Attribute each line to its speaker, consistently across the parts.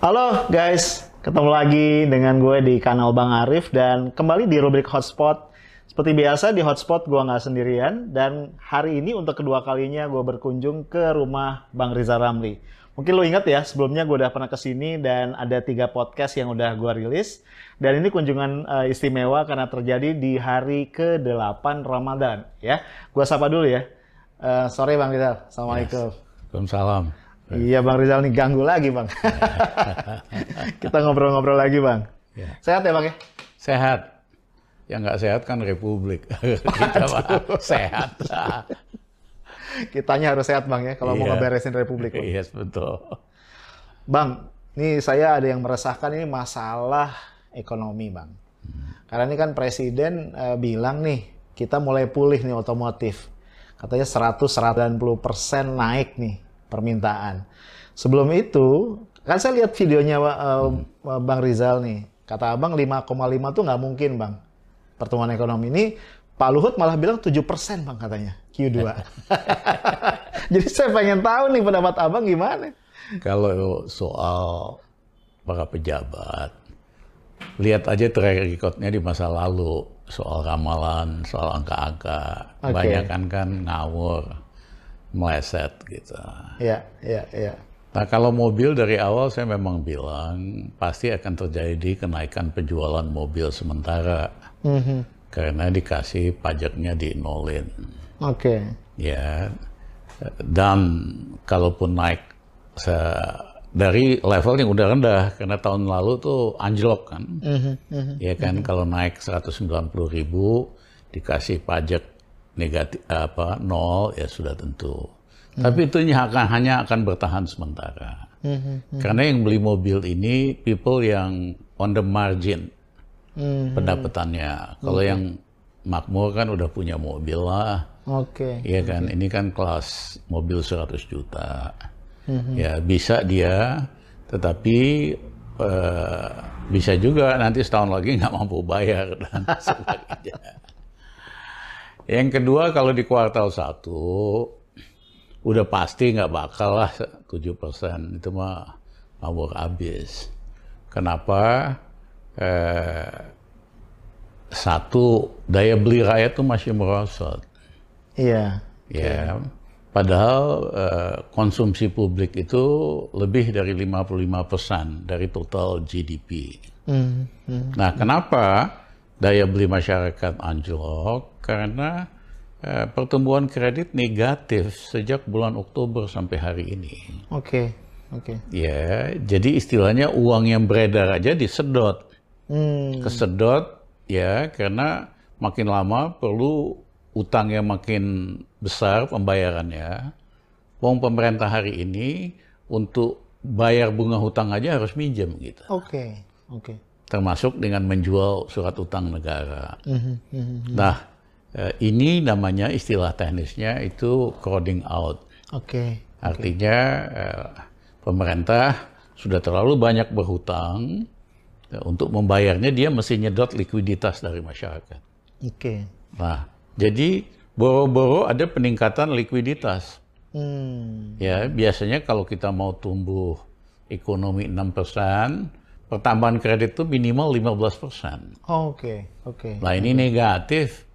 Speaker 1: Halo guys, ketemu lagi dengan gue di kanal Bang Arif dan kembali di rubrik Hotspot. Seperti biasa di Hotspot gue nggak sendirian dan hari ini untuk kedua kalinya gue berkunjung ke rumah Bang Riza Ramli. Mungkin lo ingat ya, sebelumnya gue udah pernah ke sini dan ada tiga podcast yang udah gue rilis. Dan ini kunjungan uh, istimewa karena terjadi di hari ke-8 Ramadan. ya. Gue sapa dulu ya. Uh, sorry Bang Rizal, Assalamualaikum.
Speaker 2: Yes. Waalaikumsalam.
Speaker 1: Iya Bang Rizal nih ganggu lagi Bang. Kita ngobrol-ngobrol lagi Bang. Ya. Sehat ya Bang ya?
Speaker 2: Sehat. Yang nggak sehat kan Republik. Kita mah sehat.
Speaker 1: Kitanya harus sehat Bang ya kalau iya. mau ngeberesin Republik.
Speaker 2: Iya yes, betul.
Speaker 1: Bang, ini saya ada yang meresahkan ini masalah ekonomi Bang. Hmm. Karena ini kan Presiden uh, bilang nih kita mulai pulih nih otomotif. Katanya 100-190 persen naik nih permintaan. Sebelum itu, kan saya lihat videonya uh, hmm. Bang Rizal nih. Kata Abang 5,5 tuh nggak mungkin Bang. Pertumbuhan ekonomi ini Pak Luhut malah bilang 7% Bang katanya Q2. Jadi saya pengen tahu nih pendapat Abang gimana?
Speaker 2: Kalau soal para pejabat, lihat aja track recordnya di masa lalu soal ramalan, soal angka-angka. Okay. Banyak kan kan ngawur meleset gitu.
Speaker 1: Iya, iya, iya.
Speaker 2: Nah kalau mobil dari awal saya memang bilang pasti akan terjadi kenaikan penjualan mobil sementara mm -hmm. karena dikasih pajaknya di nolin.
Speaker 1: Oke. Okay.
Speaker 2: Ya, dan kalaupun naik dari level yang udah rendah karena tahun lalu tuh anjlok kan, mm -hmm. ya kan mm -hmm. kalau naik 190 ribu dikasih pajak negatif apa nol ya sudah tentu. Hmm. Tapi itu akan hanya akan bertahan sementara. Hmm, hmm. Karena yang beli mobil ini people yang on the margin hmm. pendapatannya. Kalau okay. yang makmur kan udah punya mobil lah.
Speaker 1: Oke.
Speaker 2: Okay. Iya kan, okay. ini kan kelas mobil 100 juta. Hmm. Ya bisa dia, tetapi uh, bisa juga nanti setahun lagi nggak mampu bayar dan sebagainya. Yang kedua kalau di kuartal satu udah pasti nggak bakal lah 7 persen itu mah mabuk habis. Kenapa? Eh, satu daya beli rakyat itu masih merosot.
Speaker 1: Iya.
Speaker 2: Ya. Padahal eh, konsumsi publik itu lebih dari 55 persen dari total GDP. Mm, mm, nah, kenapa daya beli masyarakat anjlok? Karena eh, pertumbuhan kredit negatif sejak bulan Oktober sampai hari ini.
Speaker 1: Oke, okay. oke. Okay.
Speaker 2: Ya, jadi istilahnya uang yang beredar aja disedot, hmm. kesedot ya karena makin lama perlu utang yang makin besar pembayarannya. Uang pemerintah hari ini untuk bayar bunga hutang aja harus minjem gitu.
Speaker 1: Oke, okay. oke. Okay.
Speaker 2: Termasuk dengan menjual surat utang negara. Mm -hmm. Nah, Uh, ini namanya istilah teknisnya itu crowding out.
Speaker 1: Oke. Okay.
Speaker 2: Artinya uh, pemerintah sudah terlalu banyak berhutang uh, untuk membayarnya dia mesti nyedot likuiditas dari masyarakat.
Speaker 1: Oke. Okay.
Speaker 2: Nah, jadi boro-boro ada peningkatan likuiditas. Hmm. Ya, biasanya kalau kita mau tumbuh ekonomi 6%, pertambahan kredit itu minimal 15%.
Speaker 1: Oh, oke, okay. oke. Okay.
Speaker 2: Nah, ini okay. negatif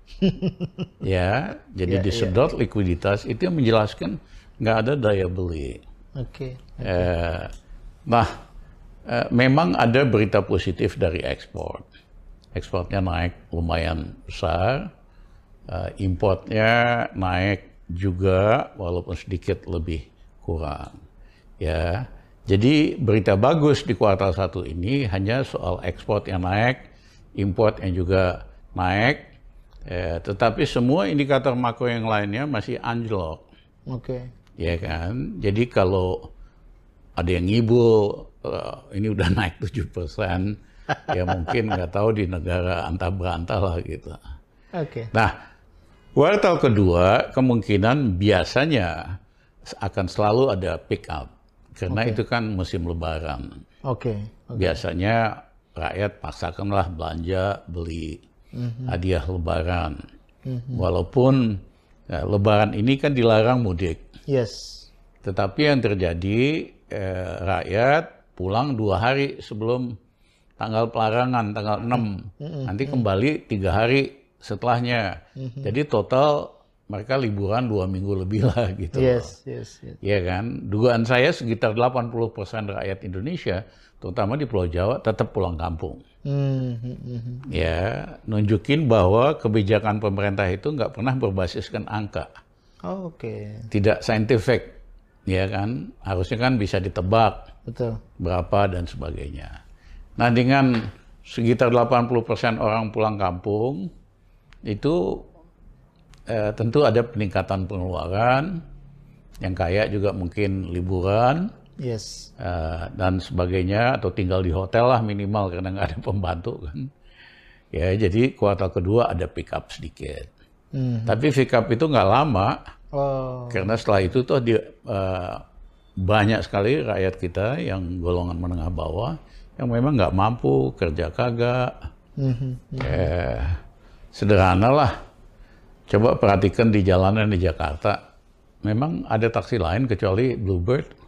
Speaker 2: ya, jadi yeah, disedot yeah. likuiditas itu yang menjelaskan nggak ada daya beli.
Speaker 1: Oke. Okay, okay.
Speaker 2: eh, nah, eh, memang ada berita positif dari ekspor. Ekspornya naik lumayan besar, eh, importnya naik juga walaupun sedikit lebih kurang. Ya, jadi berita bagus di kuartal satu ini hanya soal ekspor yang naik, import yang juga naik, Ya, tetapi semua indikator makro yang lainnya masih anjlok.
Speaker 1: Oke. Okay.
Speaker 2: Ya kan? Jadi kalau ada yang ngibul, uh, ini udah naik 7 persen, ya mungkin nggak tahu di negara antah berantah lah gitu.
Speaker 1: Oke. Okay.
Speaker 2: Nah, kuartal kedua kemungkinan biasanya akan selalu ada pick up. Karena okay. itu kan musim lebaran.
Speaker 1: Oke. Okay.
Speaker 2: Okay. Biasanya rakyat paksakanlah belanja, beli hmm hadiah Lebaran. Mm-hmm. Walaupun ya, Lebaran ini kan dilarang mudik.
Speaker 1: Yes.
Speaker 2: Tetapi yang terjadi eh, rakyat pulang dua hari sebelum tanggal pelarangan tanggal 6 nanti kembali tiga hari setelahnya jadi total mereka liburan dua minggu lebih lah gitu loh.
Speaker 1: Yes, yes, yes.
Speaker 2: Iya kan? Dugaan saya sekitar 80% rakyat Indonesia, terutama di Pulau Jawa, tetap pulang kampung.
Speaker 1: Hmm, hmm, hmm, hmm.
Speaker 2: Ya, nunjukin bahwa kebijakan pemerintah itu nggak pernah berbasiskan angka.
Speaker 1: Oh, Oke,
Speaker 2: Tidak scientific. Ya kan? Harusnya kan bisa ditebak
Speaker 1: betul.
Speaker 2: berapa dan sebagainya. Nah, dengan sekitar 80% orang pulang kampung, itu eh, tentu ada peningkatan pengeluaran, yang kaya juga mungkin liburan,
Speaker 1: Yes.
Speaker 2: eh, dan sebagainya, atau tinggal di hotel lah minimal karena nggak ada pembantu kan. Ya, jadi kuartal kedua ada pick up sedikit.
Speaker 1: Hmm.
Speaker 2: Tapi pick up itu nggak lama,
Speaker 1: Oh,
Speaker 2: karena setelah itu tuh dia, eh, banyak sekali rakyat kita yang golongan menengah bawah yang memang nggak mampu kerja kagak.
Speaker 1: hmm, hmm.
Speaker 2: Eh, sederhana lah. Coba perhatikan di jalanan di Jakarta. Memang ada taksi lain kecuali Bluebird.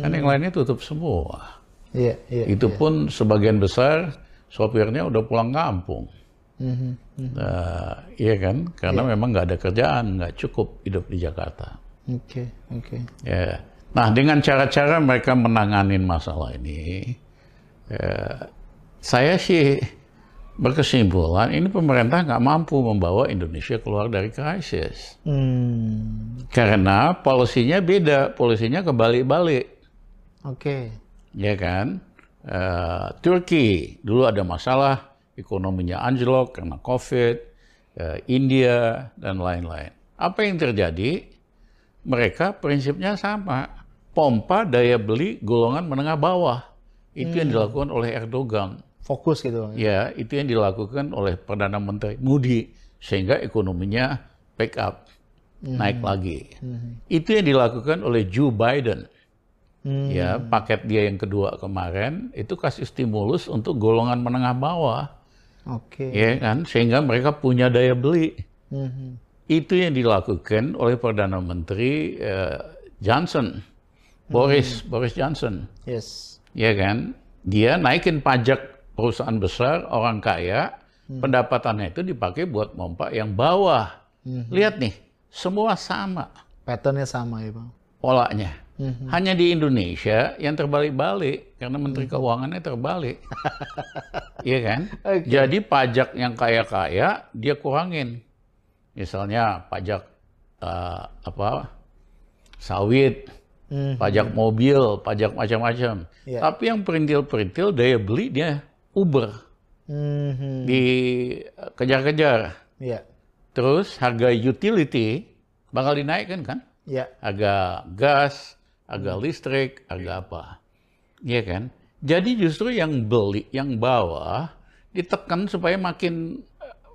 Speaker 2: Kan yang lainnya tutup semua.
Speaker 1: Iya, iya.
Speaker 2: Itu pun sebagian besar sopirnya udah pulang kampung.
Speaker 1: Mhm, mhm.
Speaker 2: Nah, iya kan? Karena memang nggak ada kerjaan, nggak cukup hidup di Jakarta.
Speaker 1: Oke, oke.
Speaker 2: Ya. Nah, dengan cara-cara mereka menanganin masalah ini, ya, saya sih berkesimpulan ini pemerintah nggak mampu membawa Indonesia keluar dari krisis.
Speaker 1: Hmm,
Speaker 2: Karena polisinya beda, polisinya kebalik-balik,
Speaker 1: oke.
Speaker 2: ya kan? Eh, Turki dulu ada masalah ekonominya anjlok karena COVID, eh, India dan lain-lain. Apa yang terjadi? Mereka prinsipnya sama, pompa daya beli golongan menengah bawah. Itu yang dilakukan oleh Erdogan.
Speaker 1: Fokus gitu.
Speaker 2: Ya, itu yang dilakukan oleh Perdana Menteri Modi sehingga ekonominya pick up, naik lagi. Itu yang dilakukan oleh Joe Biden.
Speaker 1: Hmm,
Speaker 2: Ya, paket dia yang kedua kemarin itu kasih stimulus untuk golongan menengah bawah,
Speaker 1: Oke.
Speaker 2: ya kan? Sehingga mereka punya daya beli.
Speaker 1: Mhm.
Speaker 2: Itu yang dilakukan oleh Perdana Menteri eh, Johnson, Boris Boris Johnson.
Speaker 1: Yes.
Speaker 2: ya kan? Dia naikin pajak perusahaan besar, orang kaya, pendapatannya itu dipakai buat pompa yang bawah. Lihat nih, semua sama
Speaker 1: Patternnya sama ya bang.
Speaker 2: polanya.
Speaker 1: Mhm.
Speaker 2: Hanya di Indonesia yang terbalik-balik karena Menteri Keuangannya terbalik. Iya kan?
Speaker 1: Oke.
Speaker 2: Jadi pajak yang kaya-kaya dia kurangin. Misalnya pajak eh, apa? sawit,
Speaker 1: Mhm.
Speaker 2: pajak mobil, pajak macam-macam.
Speaker 1: Iya.
Speaker 2: Tapi yang perintil-perintil daya beli dia Uber,
Speaker 1: Mhm.
Speaker 2: dikejar-kejar.
Speaker 1: Iya.
Speaker 2: Terus harga utility bakal dinaikkan kan?
Speaker 1: Iya.
Speaker 2: Harga gas, harga listrik, harga apa. Iya kan? Jadi justru yang beli, yang bawah ditekan supaya makin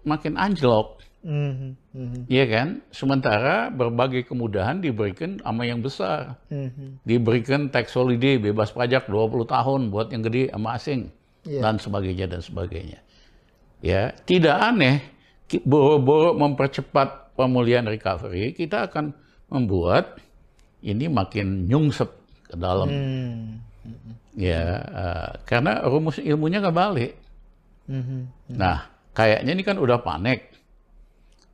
Speaker 2: makin anjlok.
Speaker 1: Mhm. Mhm.
Speaker 2: Iya kan? Sementara berbagai kemudahan diberikan sama yang besar.
Speaker 1: Mhm.
Speaker 2: Diberikan tax holiday, bebas pajak 20 tahun buat yang gede sama asing.
Speaker 1: Iya.
Speaker 2: Dan sebagainya, dan sebagainya. Ya, tidak aneh, boro-boro mempercepat pemulihan recovery, kita akan membuat ini makin nyungsep ke dalam.
Speaker 1: Hmm.
Speaker 2: Ya, eh, karena rumus ilmunya kebalik.
Speaker 1: Mhm.
Speaker 2: Nah, kayaknya ini kan udah panik.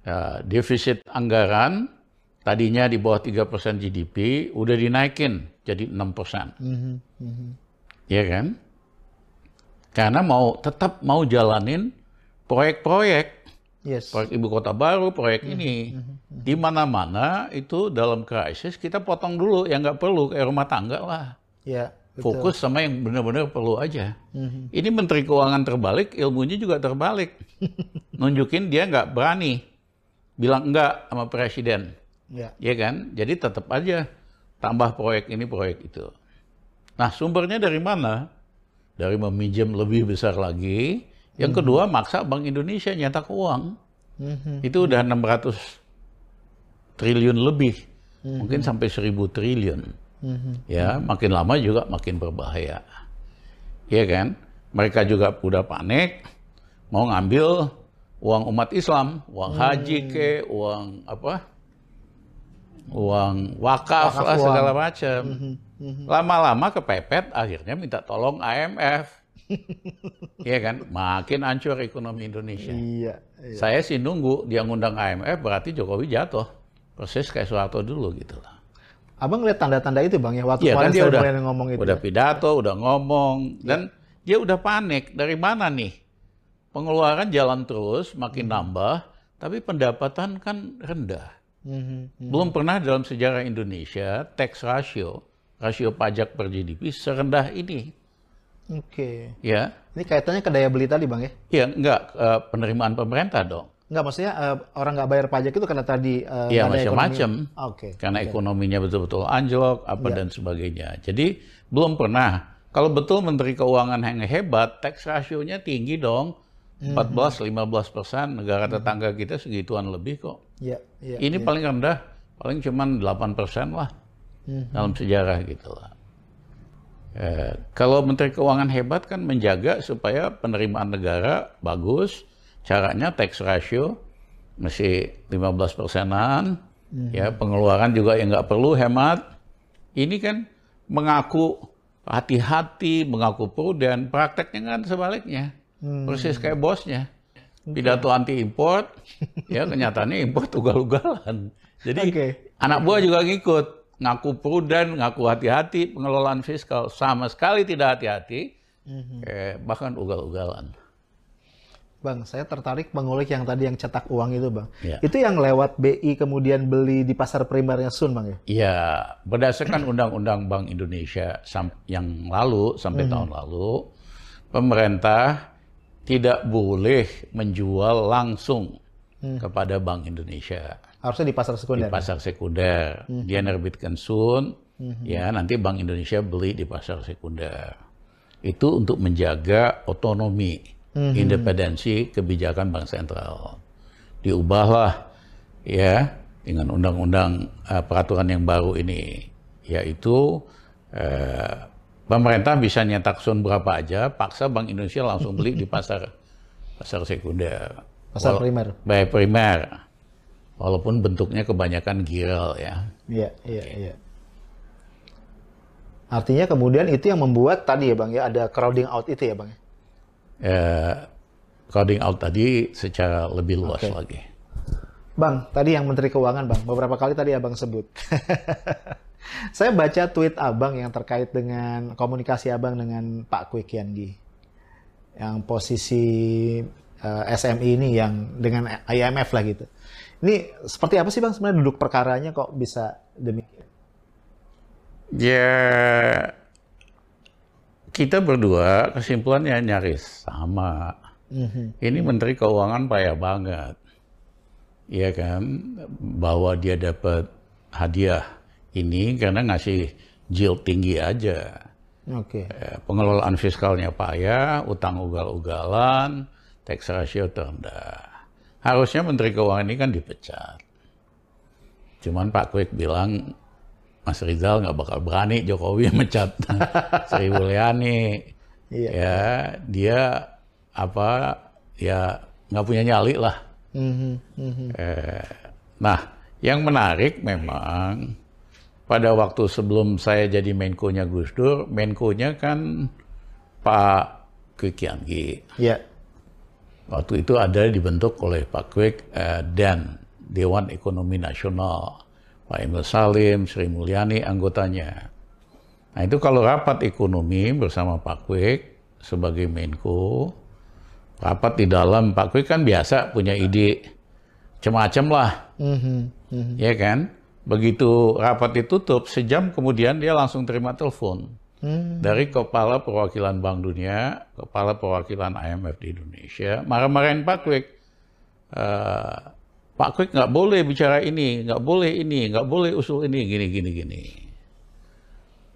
Speaker 2: Ya, defisit anggaran tadinya di bawah 3% GDP udah dinaikin jadi 6%.
Speaker 1: Mhm. Mhm.
Speaker 2: Iya kan? Karena mau tetap mau jalanin proyek-proyek,
Speaker 1: Yes.
Speaker 2: proyek ibu kota baru, proyek ini. Di mana-mana itu dalam krisis kita potong dulu yang nggak perlu kayak rumah tangga lah.
Speaker 1: Ya. Betul.
Speaker 2: Fokus sama yang benar-benar perlu aja.
Speaker 1: Mhm.
Speaker 2: Ini Menteri Keuangan terbalik, ilmunya juga terbalik. Nunjukin dia nggak berani bilang enggak sama presiden,
Speaker 1: Ya.
Speaker 2: ya kan? Jadi tetap aja tambah proyek ini proyek itu. Nah sumbernya dari mana? Dari meminjam lebih besar lagi. Yang kedua maksa Bank Indonesia nyetak uang.
Speaker 1: Mhm.
Speaker 2: Itu udah 600 triliun lebih, mungkin sampai 1000 triliun.
Speaker 1: Mhm.
Speaker 2: Ya, makin lama juga makin berbahaya. Iya kan? Mereka juga udah panik, mau ngambil uang umat Islam, uang haji ke, uang apa? Uang wakaf,
Speaker 1: Wakaf
Speaker 2: lah
Speaker 1: uang.
Speaker 2: segala macam.
Speaker 1: Mhm.
Speaker 2: Lama-lama kepepet, akhirnya minta tolong IMF. Iya kan? Makin hancur ekonomi Indonesia.
Speaker 1: Iya. iya.
Speaker 2: Saya sih nunggu dia ngundang IMF, berarti Jokowi jatuh. Persis kayak Soeharto dulu gitu lah.
Speaker 1: Abang lihat tanda-tanda itu bang ya waktu
Speaker 2: Iya kan
Speaker 1: kemarin
Speaker 2: dia
Speaker 1: saya
Speaker 2: udah
Speaker 1: ngomong itu.
Speaker 2: udah
Speaker 1: ya.
Speaker 2: pidato, udah ngomong dan dia udah panik dari mana nih? Pengeluaran jalan terus makin
Speaker 1: Hmm.
Speaker 2: nambah, tapi pendapatan kan rendah.
Speaker 1: Mhm.
Speaker 2: Belum pernah dalam sejarah Indonesia tax ratio, rasio pajak per GDP serendah ini.
Speaker 1: Oke.
Speaker 2: Ya,
Speaker 1: Ini kaitannya ke daya beli tadi bang ya?
Speaker 2: ya enggak eh, penerimaan pemerintah dong.
Speaker 1: Enggak maksudnya eh, orang nggak bayar pajak itu karena tadi
Speaker 2: Iya
Speaker 1: nggak ada
Speaker 2: macam-macam.
Speaker 1: ekonomi. Oke.
Speaker 2: Karena ekonominya betul-betul anjlok, apa
Speaker 1: Iya.
Speaker 2: dan sebagainya. Jadi belum pernah. Kalau betul Menteri Keuangan yang hebat, tax ratio-nya tinggi dong.
Speaker 1: Mhm.
Speaker 2: 14-15 persen, negara tetangga kita segituan lebih kok.
Speaker 1: Iya. Iya.
Speaker 2: Ini paling rendah, paling cuma 8 persen lah
Speaker 1: Mhm.
Speaker 2: dalam sejarah gitu lah. Eh, kalau Menteri Keuangan hebat kan menjaga supaya penerimaan negara bagus, caranya tax ratio masih 15 persenan, ya pengeluaran juga yang nggak perlu hemat. Ini kan mengaku hati-hati, mengaku prudent, prakteknya kan sebaliknya, persis kayak bosnya. Pidato anti import, ya kenyataannya import ugal-ugalan. Jadi
Speaker 1: Oke.
Speaker 2: anak buah juga ngikut, ngaku prudent, ngaku hati-hati, pengelolaan fiskal sama sekali tidak hati-hati, eh, bahkan ugal-ugalan.
Speaker 1: Bang, saya tertarik mengulik yang tadi yang cetak uang itu bang.
Speaker 2: Iya.
Speaker 1: Itu yang lewat BI kemudian beli di pasar primernya Sun bang ya?
Speaker 2: Ya, berdasarkan Undang-Undang Bank Indonesia yang lalu sampai tahun lalu, pemerintah tidak boleh menjual langsung kepada Bank Indonesia
Speaker 1: Harusnya di pasar
Speaker 2: di
Speaker 1: sekunder.
Speaker 2: pasar sekunder. Dia nerbitkan sun, ya nanti Bank Indonesia beli di pasar sekunder. Itu untuk menjaga otonomi, independensi kebijakan bank sentral. Diubahlah ya dengan undang-undang eh, peraturan yang baru ini, yaitu eh, pemerintah bisa nyetak sun berapa aja, paksa Bank Indonesia langsung beli di pasar pasar sekunder.
Speaker 1: Pasar primer.
Speaker 2: Baik primer. Walaupun bentuknya kebanyakan giral ya.
Speaker 1: Iya, iya, iya. Artinya kemudian itu yang membuat tadi ya bang ya ada crowding out itu ya bang. ya?
Speaker 2: Eh, crowding out tadi secara lebih luas
Speaker 1: Oke.
Speaker 2: lagi.
Speaker 1: Bang, tadi yang Menteri Keuangan bang, beberapa kali tadi abang sebut. Saya baca tweet abang yang terkait dengan komunikasi abang dengan Pak Kwi. Yang posisi eh, SMI ini yang dengan IMF lah gitu. Ini seperti apa sih bang sebenarnya duduk perkaranya kok bisa demikian?
Speaker 2: Ya, kita berdua kesimpulannya nyaris sama. Ini Menteri Keuangan payah banget. Iya kan, bahwa dia dapat hadiah ini karena ngasih yield tinggi aja.
Speaker 1: Oke.
Speaker 2: Eh, pengelolaan fiskalnya payah, utang ugal-ugalan, tax ratio terendah. Harusnya Menteri Keuangan ini kan dipecat. Cuman Pak Kwek bilang, Mas Rizal nggak bakal berani Jokowi mecat Sri Mulyani.
Speaker 1: Iya.
Speaker 2: Ya, dia apa ya nggak punya nyali lah.
Speaker 1: Mhm, mhm.
Speaker 2: Eh, nah, yang menarik memang pada waktu sebelum saya jadi Menko-nya Gus Dur, Menko-nya kan Pak Kwek Kian Gi.
Speaker 1: Iya.
Speaker 2: Waktu itu ada dibentuk oleh Pak Kwek eh, dan Dewan Ekonomi Nasional. Pak Emil Salim, Sri Mulyani anggotanya. Nah itu kalau rapat ekonomi bersama Pak Kwek sebagai Menko, rapat di dalam Pak Kwek kan biasa punya ide macam-macam lah,
Speaker 1: Mhm, mhm.
Speaker 2: ya kan? Begitu rapat ditutup, sejam kemudian dia langsung terima telepon
Speaker 1: Hmm.
Speaker 2: dari Kepala Perwakilan Bank Dunia, Kepala Perwakilan IMF di Indonesia, marah-marahin Pak Kwek. Eh, Pak Kwek nggak boleh bicara ini, nggak boleh ini, nggak boleh usul ini, gini, gini, gini.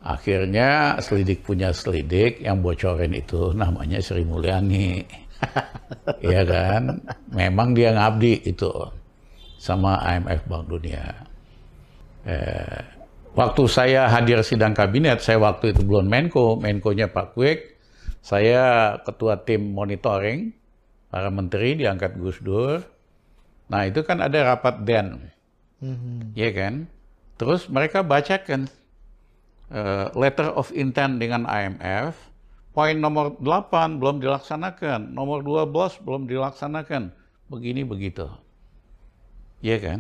Speaker 2: Akhirnya selidik punya selidik yang bocorin itu namanya Sri Mulyani. Iya kan? Memang dia ngabdi itu sama IMF Bank Dunia. Eh, waktu saya hadir sidang kabinet, saya waktu itu belum Menko, Menko-nya Pak Kwek, saya ketua tim monitoring, para menteri diangkat Gus Dur. Nah itu kan ada rapat DEN,
Speaker 1: Mhm.
Speaker 2: ya kan? Terus mereka bacakan uh, letter of intent dengan IMF, poin nomor 8 belum dilaksanakan, nomor 12 belum dilaksanakan, begini begitu. Iya kan?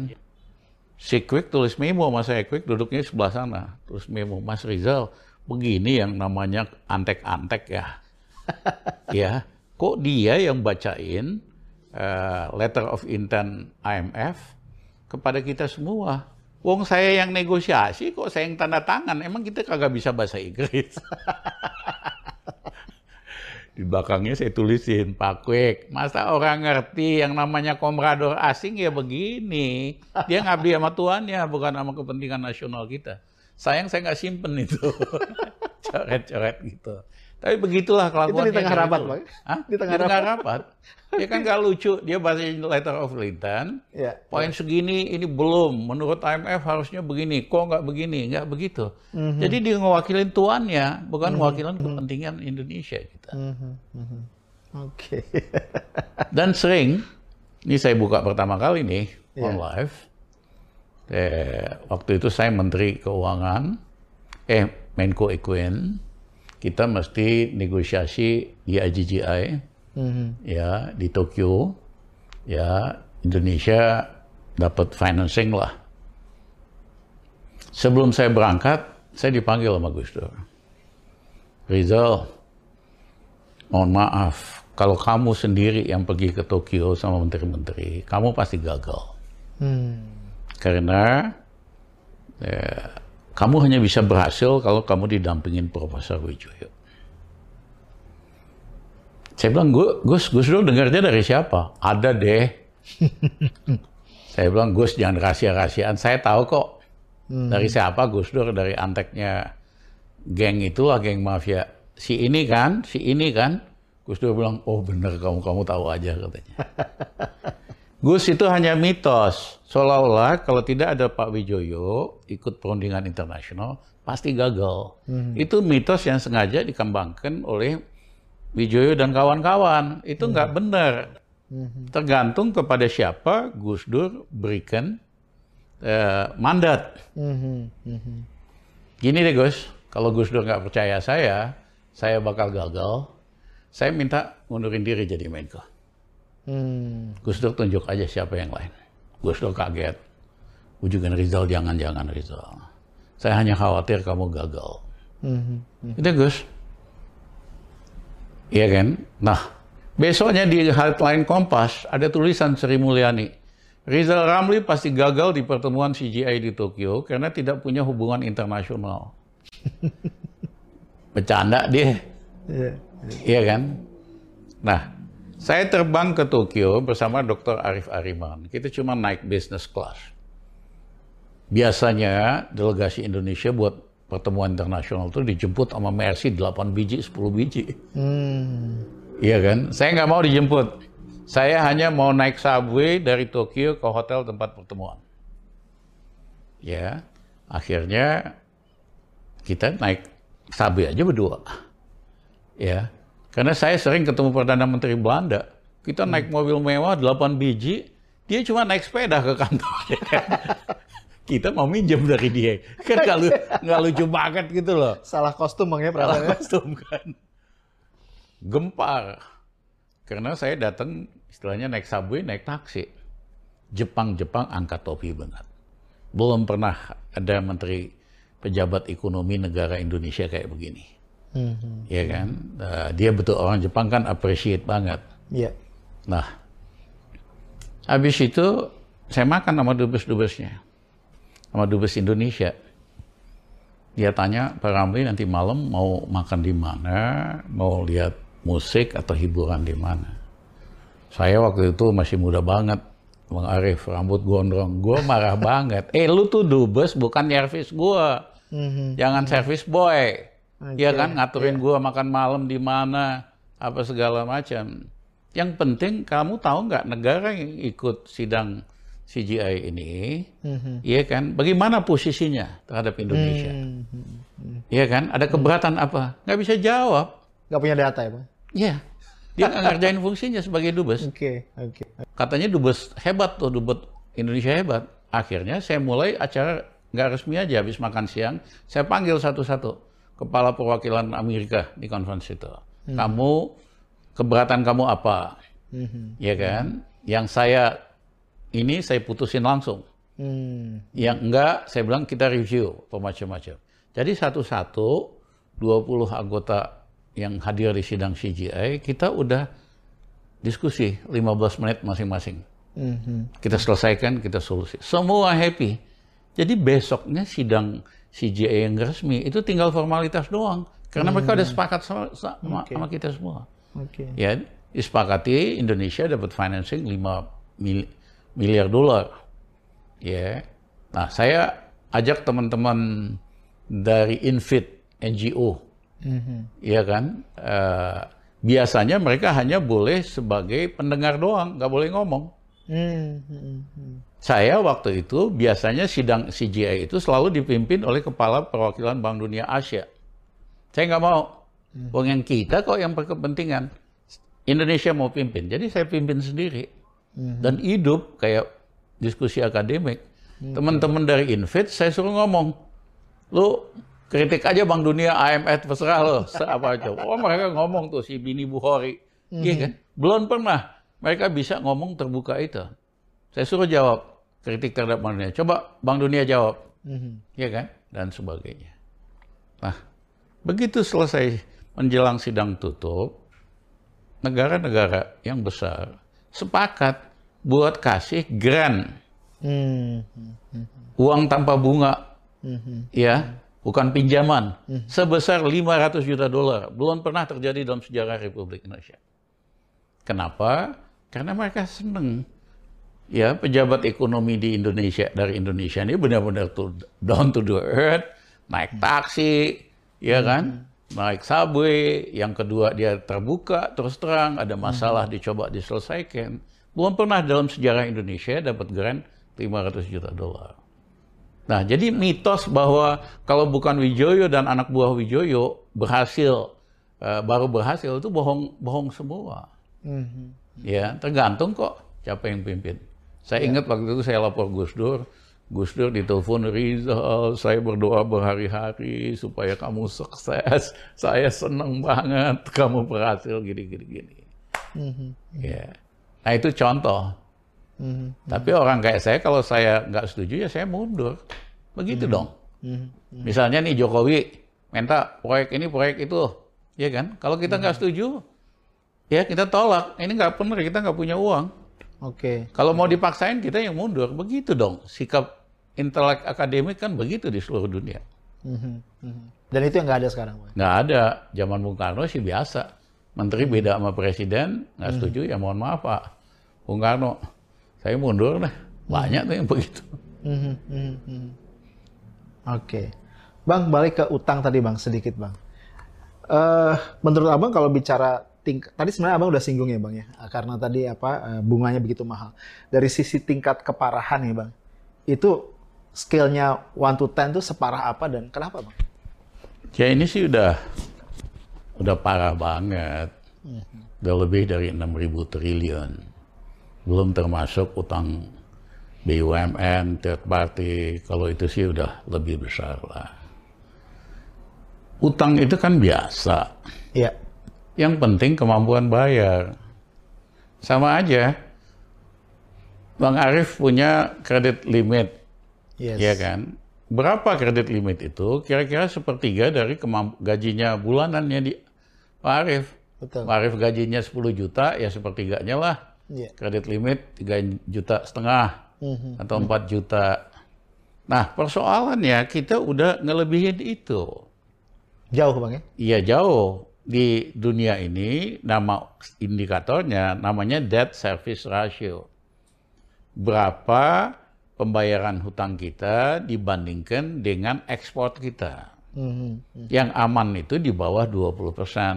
Speaker 2: Si Quick tulis memo, Mas Quick duduknya sebelah sana, terus memo, Mas Rizal, begini yang namanya antek-antek ya. ya, kok dia yang bacain uh, letter of intent IMF kepada kita semua? Wong saya yang negosiasi, kok saya yang tanda tangan? Emang kita kagak bisa bahasa Inggris? Di belakangnya saya tulisin, Pak Kwek, masa orang ngerti yang namanya komprador asing ya begini. Dia ngabdi sama tuannya, bukan sama kepentingan nasional kita. Sayang saya nggak simpen itu. Coret-coret gitu. Tapi begitulah kelakuannya.
Speaker 1: Itu di tengah rapat, Pak?
Speaker 2: Hah? Di tengah, di tengah rapat. Ya kan gak lucu, dia bahasa letter of intent, ya, poin ya. segini ini belum, menurut IMF harusnya begini, kok nggak begini, nggak begitu. Mm-hmm. Jadi dia ngewakilin tuannya, bukan mm-hmm. ngewakilin kepentingan Indonesia kita. Mm-hmm.
Speaker 1: Oke. Okay.
Speaker 2: Dan sering, ini saya buka pertama kali nih, yeah. on live, eh, waktu itu saya Menteri Keuangan, eh Menko Equin, kita mesti negosiasi di IGGI, hmm. ya di Tokyo, ya Indonesia dapat financing lah. Sebelum saya berangkat, saya dipanggil sama Gus Dur. Rizal, mohon maaf, kalau kamu sendiri yang pergi ke Tokyo sama menteri-menteri, kamu pasti gagal. Hmm. Karena ya, kamu hanya bisa berhasil kalau kamu didampingin Profesor Wijoyo. Saya bilang, Gus, Gus Dur dengarnya dari siapa? Ada deh. saya bilang, Gus jangan rahasia-rahasiaan. Saya tahu kok. Hmm. Dari siapa Gus Dur? Dari anteknya geng itulah, geng mafia. Si ini kan, si ini kan. Gus Dur bilang, oh bener kamu, kamu tahu aja katanya. Gus itu hanya mitos. Seolah-olah kalau tidak ada Pak Wijoyo ikut perundingan internasional, pasti gagal. Hmm. Itu mitos yang sengaja dikembangkan oleh Wijoyo dan kawan-kawan itu nggak hmm. benar. Hmm. Tergantung kepada siapa Gus Dur berikan uh, mandat. Hmm. Gini deh Gus, kalau Gus Dur nggak percaya saya, saya bakal gagal. Saya minta mundurin diri jadi Menko. Hmm. Gus Dur tunjuk aja siapa yang lain. Gus Dur kaget. Ujukan Rizal, jangan-jangan Rizal. Saya hanya khawatir kamu gagal. Hmm. Itu Gus. Iya kan? Nah, besoknya di headline Kompas ada tulisan Sri Mulyani. Rizal Ramli pasti gagal di pertemuan CGI di Tokyo karena tidak punya hubungan internasional. Bercanda dia. Iya, iya kan? Nah, saya terbang ke Tokyo bersama Dr. Arif Ariman. Kita cuma naik business class. Biasanya delegasi Indonesia buat pertemuan internasional itu dijemput sama Mercy 8 biji, 10 biji. Hmm. Iya kan? Saya nggak mau dijemput. Saya hanya mau naik subway dari Tokyo ke hotel tempat pertemuan. Ya, akhirnya kita naik subway aja berdua. Ya, karena saya sering ketemu Perdana Menteri Belanda. Kita naik mobil mewah 8 biji, dia cuma naik sepeda ke kantor. kita mau minjem dari dia. Kan lu, nggak lucu banget gitu loh.
Speaker 1: Salah kostum bang ya
Speaker 2: Salah kostum kan. Gempar. Karena saya datang istilahnya naik subway, naik taksi. Jepang-Jepang angkat topi banget. Belum pernah ada menteri pejabat ekonomi negara Indonesia kayak begini. Mm-hmm. Ya kan? Uh, dia betul orang Jepang kan appreciate banget.
Speaker 1: Iya. Yeah.
Speaker 2: Nah, habis itu saya makan sama dubes-dubesnya sama Dubes Indonesia. Dia tanya, Pak Ramli nanti malam mau makan di mana, mau lihat musik atau hiburan di mana. Saya waktu itu masih muda banget, Bang Arif, rambut gondrong. Gue marah banget. Eh, lu tuh dubes bukan servis gue. Mm-hmm. Jangan servis boy. Okay. Ya kan, ngaturin yeah. gue makan malam di mana, apa segala macam. Yang penting kamu tahu nggak negara yang ikut sidang CGI ini, mm-hmm. ya kan? Bagaimana posisinya terhadap Indonesia? Mm-hmm. Ya kan? Ada keberatan mm-hmm. apa? Nggak bisa jawab.
Speaker 1: Nggak punya data ya, Pak?
Speaker 2: Iya. Dia nggak ngerjain fungsinya sebagai dubes.
Speaker 1: Oke, okay, oke. Okay.
Speaker 2: Katanya dubes hebat tuh, dubes Indonesia hebat. Akhirnya saya mulai acara nggak resmi aja habis makan siang, saya panggil satu-satu kepala perwakilan Amerika di konferensi itu. Hmm. Kamu keberatan kamu apa? Hmm. Ya kan? Yang saya ini saya putusin langsung. Hmm. Yang enggak, saya bilang kita review macam-macam. Jadi satu-satu 20 anggota yang hadir di sidang CGI, kita udah diskusi 15 menit masing-masing. Mm-hmm. Kita selesaikan, kita solusi. Semua happy. Jadi besoknya sidang CGI yang resmi itu tinggal formalitas doang. Karena mm-hmm. mereka udah sepakat sama, sama, okay. sama kita semua. Okay. Ya, disepakati Indonesia dapat financing 5 mil, miliar dolar. Ya. Nah, saya ajak teman-teman dari Infit NGO Mm-hmm. Iya kan? Uh, biasanya mereka hanya boleh sebagai pendengar doang, nggak boleh ngomong. Mm-hmm. Saya waktu itu biasanya sidang CGI itu selalu dipimpin oleh kepala perwakilan Bank Dunia Asia. Saya nggak mau. Wong yang kita kok yang berkepentingan. Indonesia mau pimpin, jadi saya pimpin sendiri. Mm-hmm. Dan hidup kayak diskusi akademik. Mm-hmm. Teman-teman dari Invit saya suruh ngomong, lu kritik aja Bank Dunia, IMF, terserah lo, apa aja. Oh mereka ngomong tuh si Bini Bukhari, mm -hmm. kan? Belum pernah mereka bisa ngomong terbuka itu. Saya suruh jawab kritik terhadap Bank Dunia. Coba Bank Dunia jawab, mm -hmm. ya kan? Dan sebagainya. Nah, begitu selesai menjelang sidang tutup, negara-negara yang besar sepakat buat kasih grant, mm -hmm. uang tanpa bunga, mm -hmm. ya bukan pinjaman, hmm. sebesar 500 juta dolar. Belum pernah terjadi dalam sejarah Republik Indonesia. Kenapa? Karena mereka senang. Ya, pejabat ekonomi di Indonesia, dari Indonesia ini benar-benar down to the earth, naik hmm. taksi, ya kan? Hmm. Naik subway, yang kedua dia terbuka, terus terang, ada masalah dicoba diselesaikan. Belum pernah dalam sejarah Indonesia dapat grant 500 juta dolar. Nah, jadi mitos bahwa kalau bukan Wijoyo dan anak buah Wijoyo berhasil, uh, baru berhasil itu bohong, bohong semua. Mm-hmm. Ya, tergantung kok siapa yang pimpin. Saya yeah. ingat waktu itu saya lapor Gus Dur, Gus Dur ditelepon Rizal, saya berdoa berhari-hari supaya kamu sukses. Saya senang banget kamu berhasil gini-gini. gini. Mm-hmm. Ya, nah itu contoh. Hmm. Tapi orang kayak saya kalau saya nggak setuju ya saya mundur. Begitu hmm. dong. Hmm. Misalnya nih Jokowi minta proyek ini proyek itu, ya kan? Kalau kita nggak hmm. setuju, ya kita tolak. Ini nggak benar, kita nggak punya uang. Oke. Okay. Kalau mau dipaksain kita yang mundur. Begitu dong. Sikap intelek akademik kan begitu di seluruh dunia. Hmm.
Speaker 1: Hmm. Dan itu yang nggak ada sekarang,
Speaker 2: Nggak ada. Zaman Bung Karno sih biasa. Menteri beda sama presiden, nggak setuju, hmm. ya mohon maaf Pak. Bung Karno, saya mundur deh. Banyak tuh yang begitu. Hmm.
Speaker 1: Oke, bang balik ke utang tadi bang sedikit bang. Uh, menurut abang kalau bicara tingkat tadi sebenarnya abang udah singgung ya bang ya karena tadi apa uh, bunganya begitu mahal. Dari sisi tingkat keparahan nih bang, itu skillnya one to ten tuh separah apa dan kenapa bang?
Speaker 2: Ya ini sih udah udah parah banget. Hmm. Udah lebih dari 6.000 triliun belum termasuk utang BUMN, third party, kalau itu sih udah lebih besar lah. Utang itu kan biasa. Iya. Yang penting kemampuan bayar. Sama aja. Bang Arif punya kredit limit. Yes. Ya kan? Berapa kredit limit itu? Kira-kira sepertiga dari gajinya bulanannya di Pak Arif. Betul. Pak Arif gajinya 10 juta, ya sepertiganya lah yeah. kredit limit 3 juta setengah mm-hmm. atau 4 juta. Nah persoalannya kita udah ngelebihin itu.
Speaker 1: Jauh bang ya?
Speaker 2: Iya jauh. Di dunia ini nama indikatornya namanya debt service ratio. Berapa pembayaran hutang kita dibandingkan dengan ekspor kita. Mm-hmm. Yang aman itu di bawah 20 persen.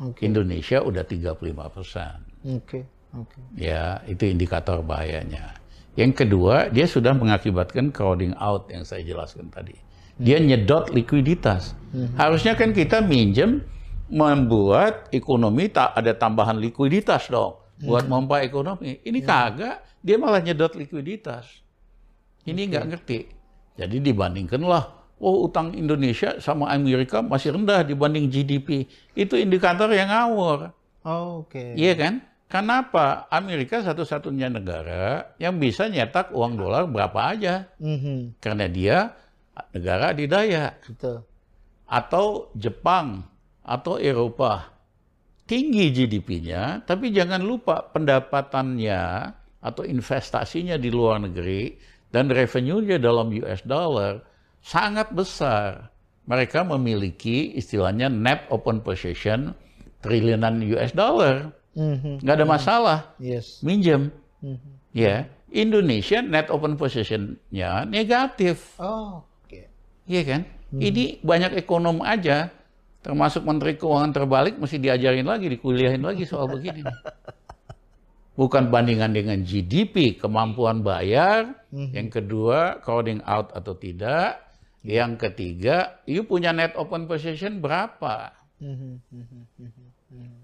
Speaker 2: Okay. Indonesia udah 35 persen. Okay. Okay. Ya, itu indikator bahayanya. Yang kedua, dia sudah mengakibatkan crowding out yang saya jelaskan tadi. Dia hmm. nyedot likuiditas. Hmm. Harusnya kan kita minjem membuat ekonomi tak ada tambahan likuiditas dong buat hmm. memompa ekonomi. Ini hmm. kagak, dia malah nyedot likuiditas. Ini nggak okay. ngerti. Jadi dibandingkanlah, oh utang Indonesia sama Amerika masih rendah dibanding GDP. Itu indikator yang ngawur.
Speaker 1: Oh, Oke.
Speaker 2: Iya kan? Kenapa? Amerika satu-satunya negara yang bisa nyetak uang dolar berapa aja.
Speaker 1: Mhm,
Speaker 2: Karena dia negara adidaya.
Speaker 1: Betul.
Speaker 2: Atau Jepang, atau Eropa. Tinggi GDP-nya, tapi jangan lupa pendapatannya atau investasinya di luar negeri dan revenue-nya dalam US dollar sangat besar. Mereka memiliki istilahnya net open position triliunan US dollar.
Speaker 1: Mhm,
Speaker 2: Nggak ada masalah
Speaker 1: Yes.
Speaker 2: minjem.
Speaker 1: Mhm.
Speaker 2: Ya, Indonesia net open position-nya negatif.
Speaker 1: Oh, oke.
Speaker 2: Iya kan? Ini banyak ekonom aja, termasuk Menteri Keuangan terbalik, mesti diajarin lagi, dikuliahin lagi soal begini. Bukan bandingan dengan GDP, kemampuan bayar. Yang kedua, crowding out atau tidak. Yang ketiga, you punya net open position berapa?
Speaker 1: Mhm, mhm.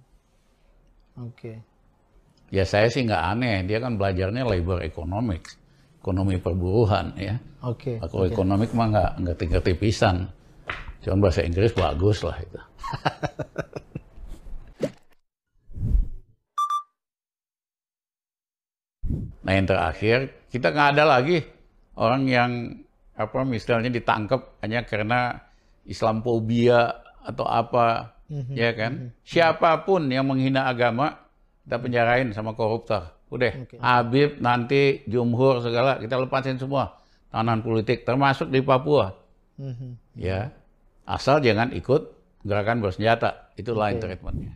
Speaker 1: Oke.
Speaker 2: Ya saya sih nggak aneh, dia kan belajarnya labor economics, ekonomi perburuhan ya.
Speaker 1: Oke.
Speaker 2: Kalau ekonomik mah nggak ngerti-ngerti pisan. Cuman bahasa Inggris bagus lah itu. nah yang terakhir, kita nggak ada lagi orang yang apa misalnya ditangkap hanya karena Islamophobia atau apa, ya kan? Siapa pun yang menghina agama, kita penjarain sama koruptor. Udah,
Speaker 1: Oke.
Speaker 2: Habib nanti Jumhur segala kita lepasin semua tahanan politik, termasuk di Papua.
Speaker 1: Mhm.
Speaker 2: Ya, asal jangan ikut gerakan bersenjata. Itu lain treatmentnya.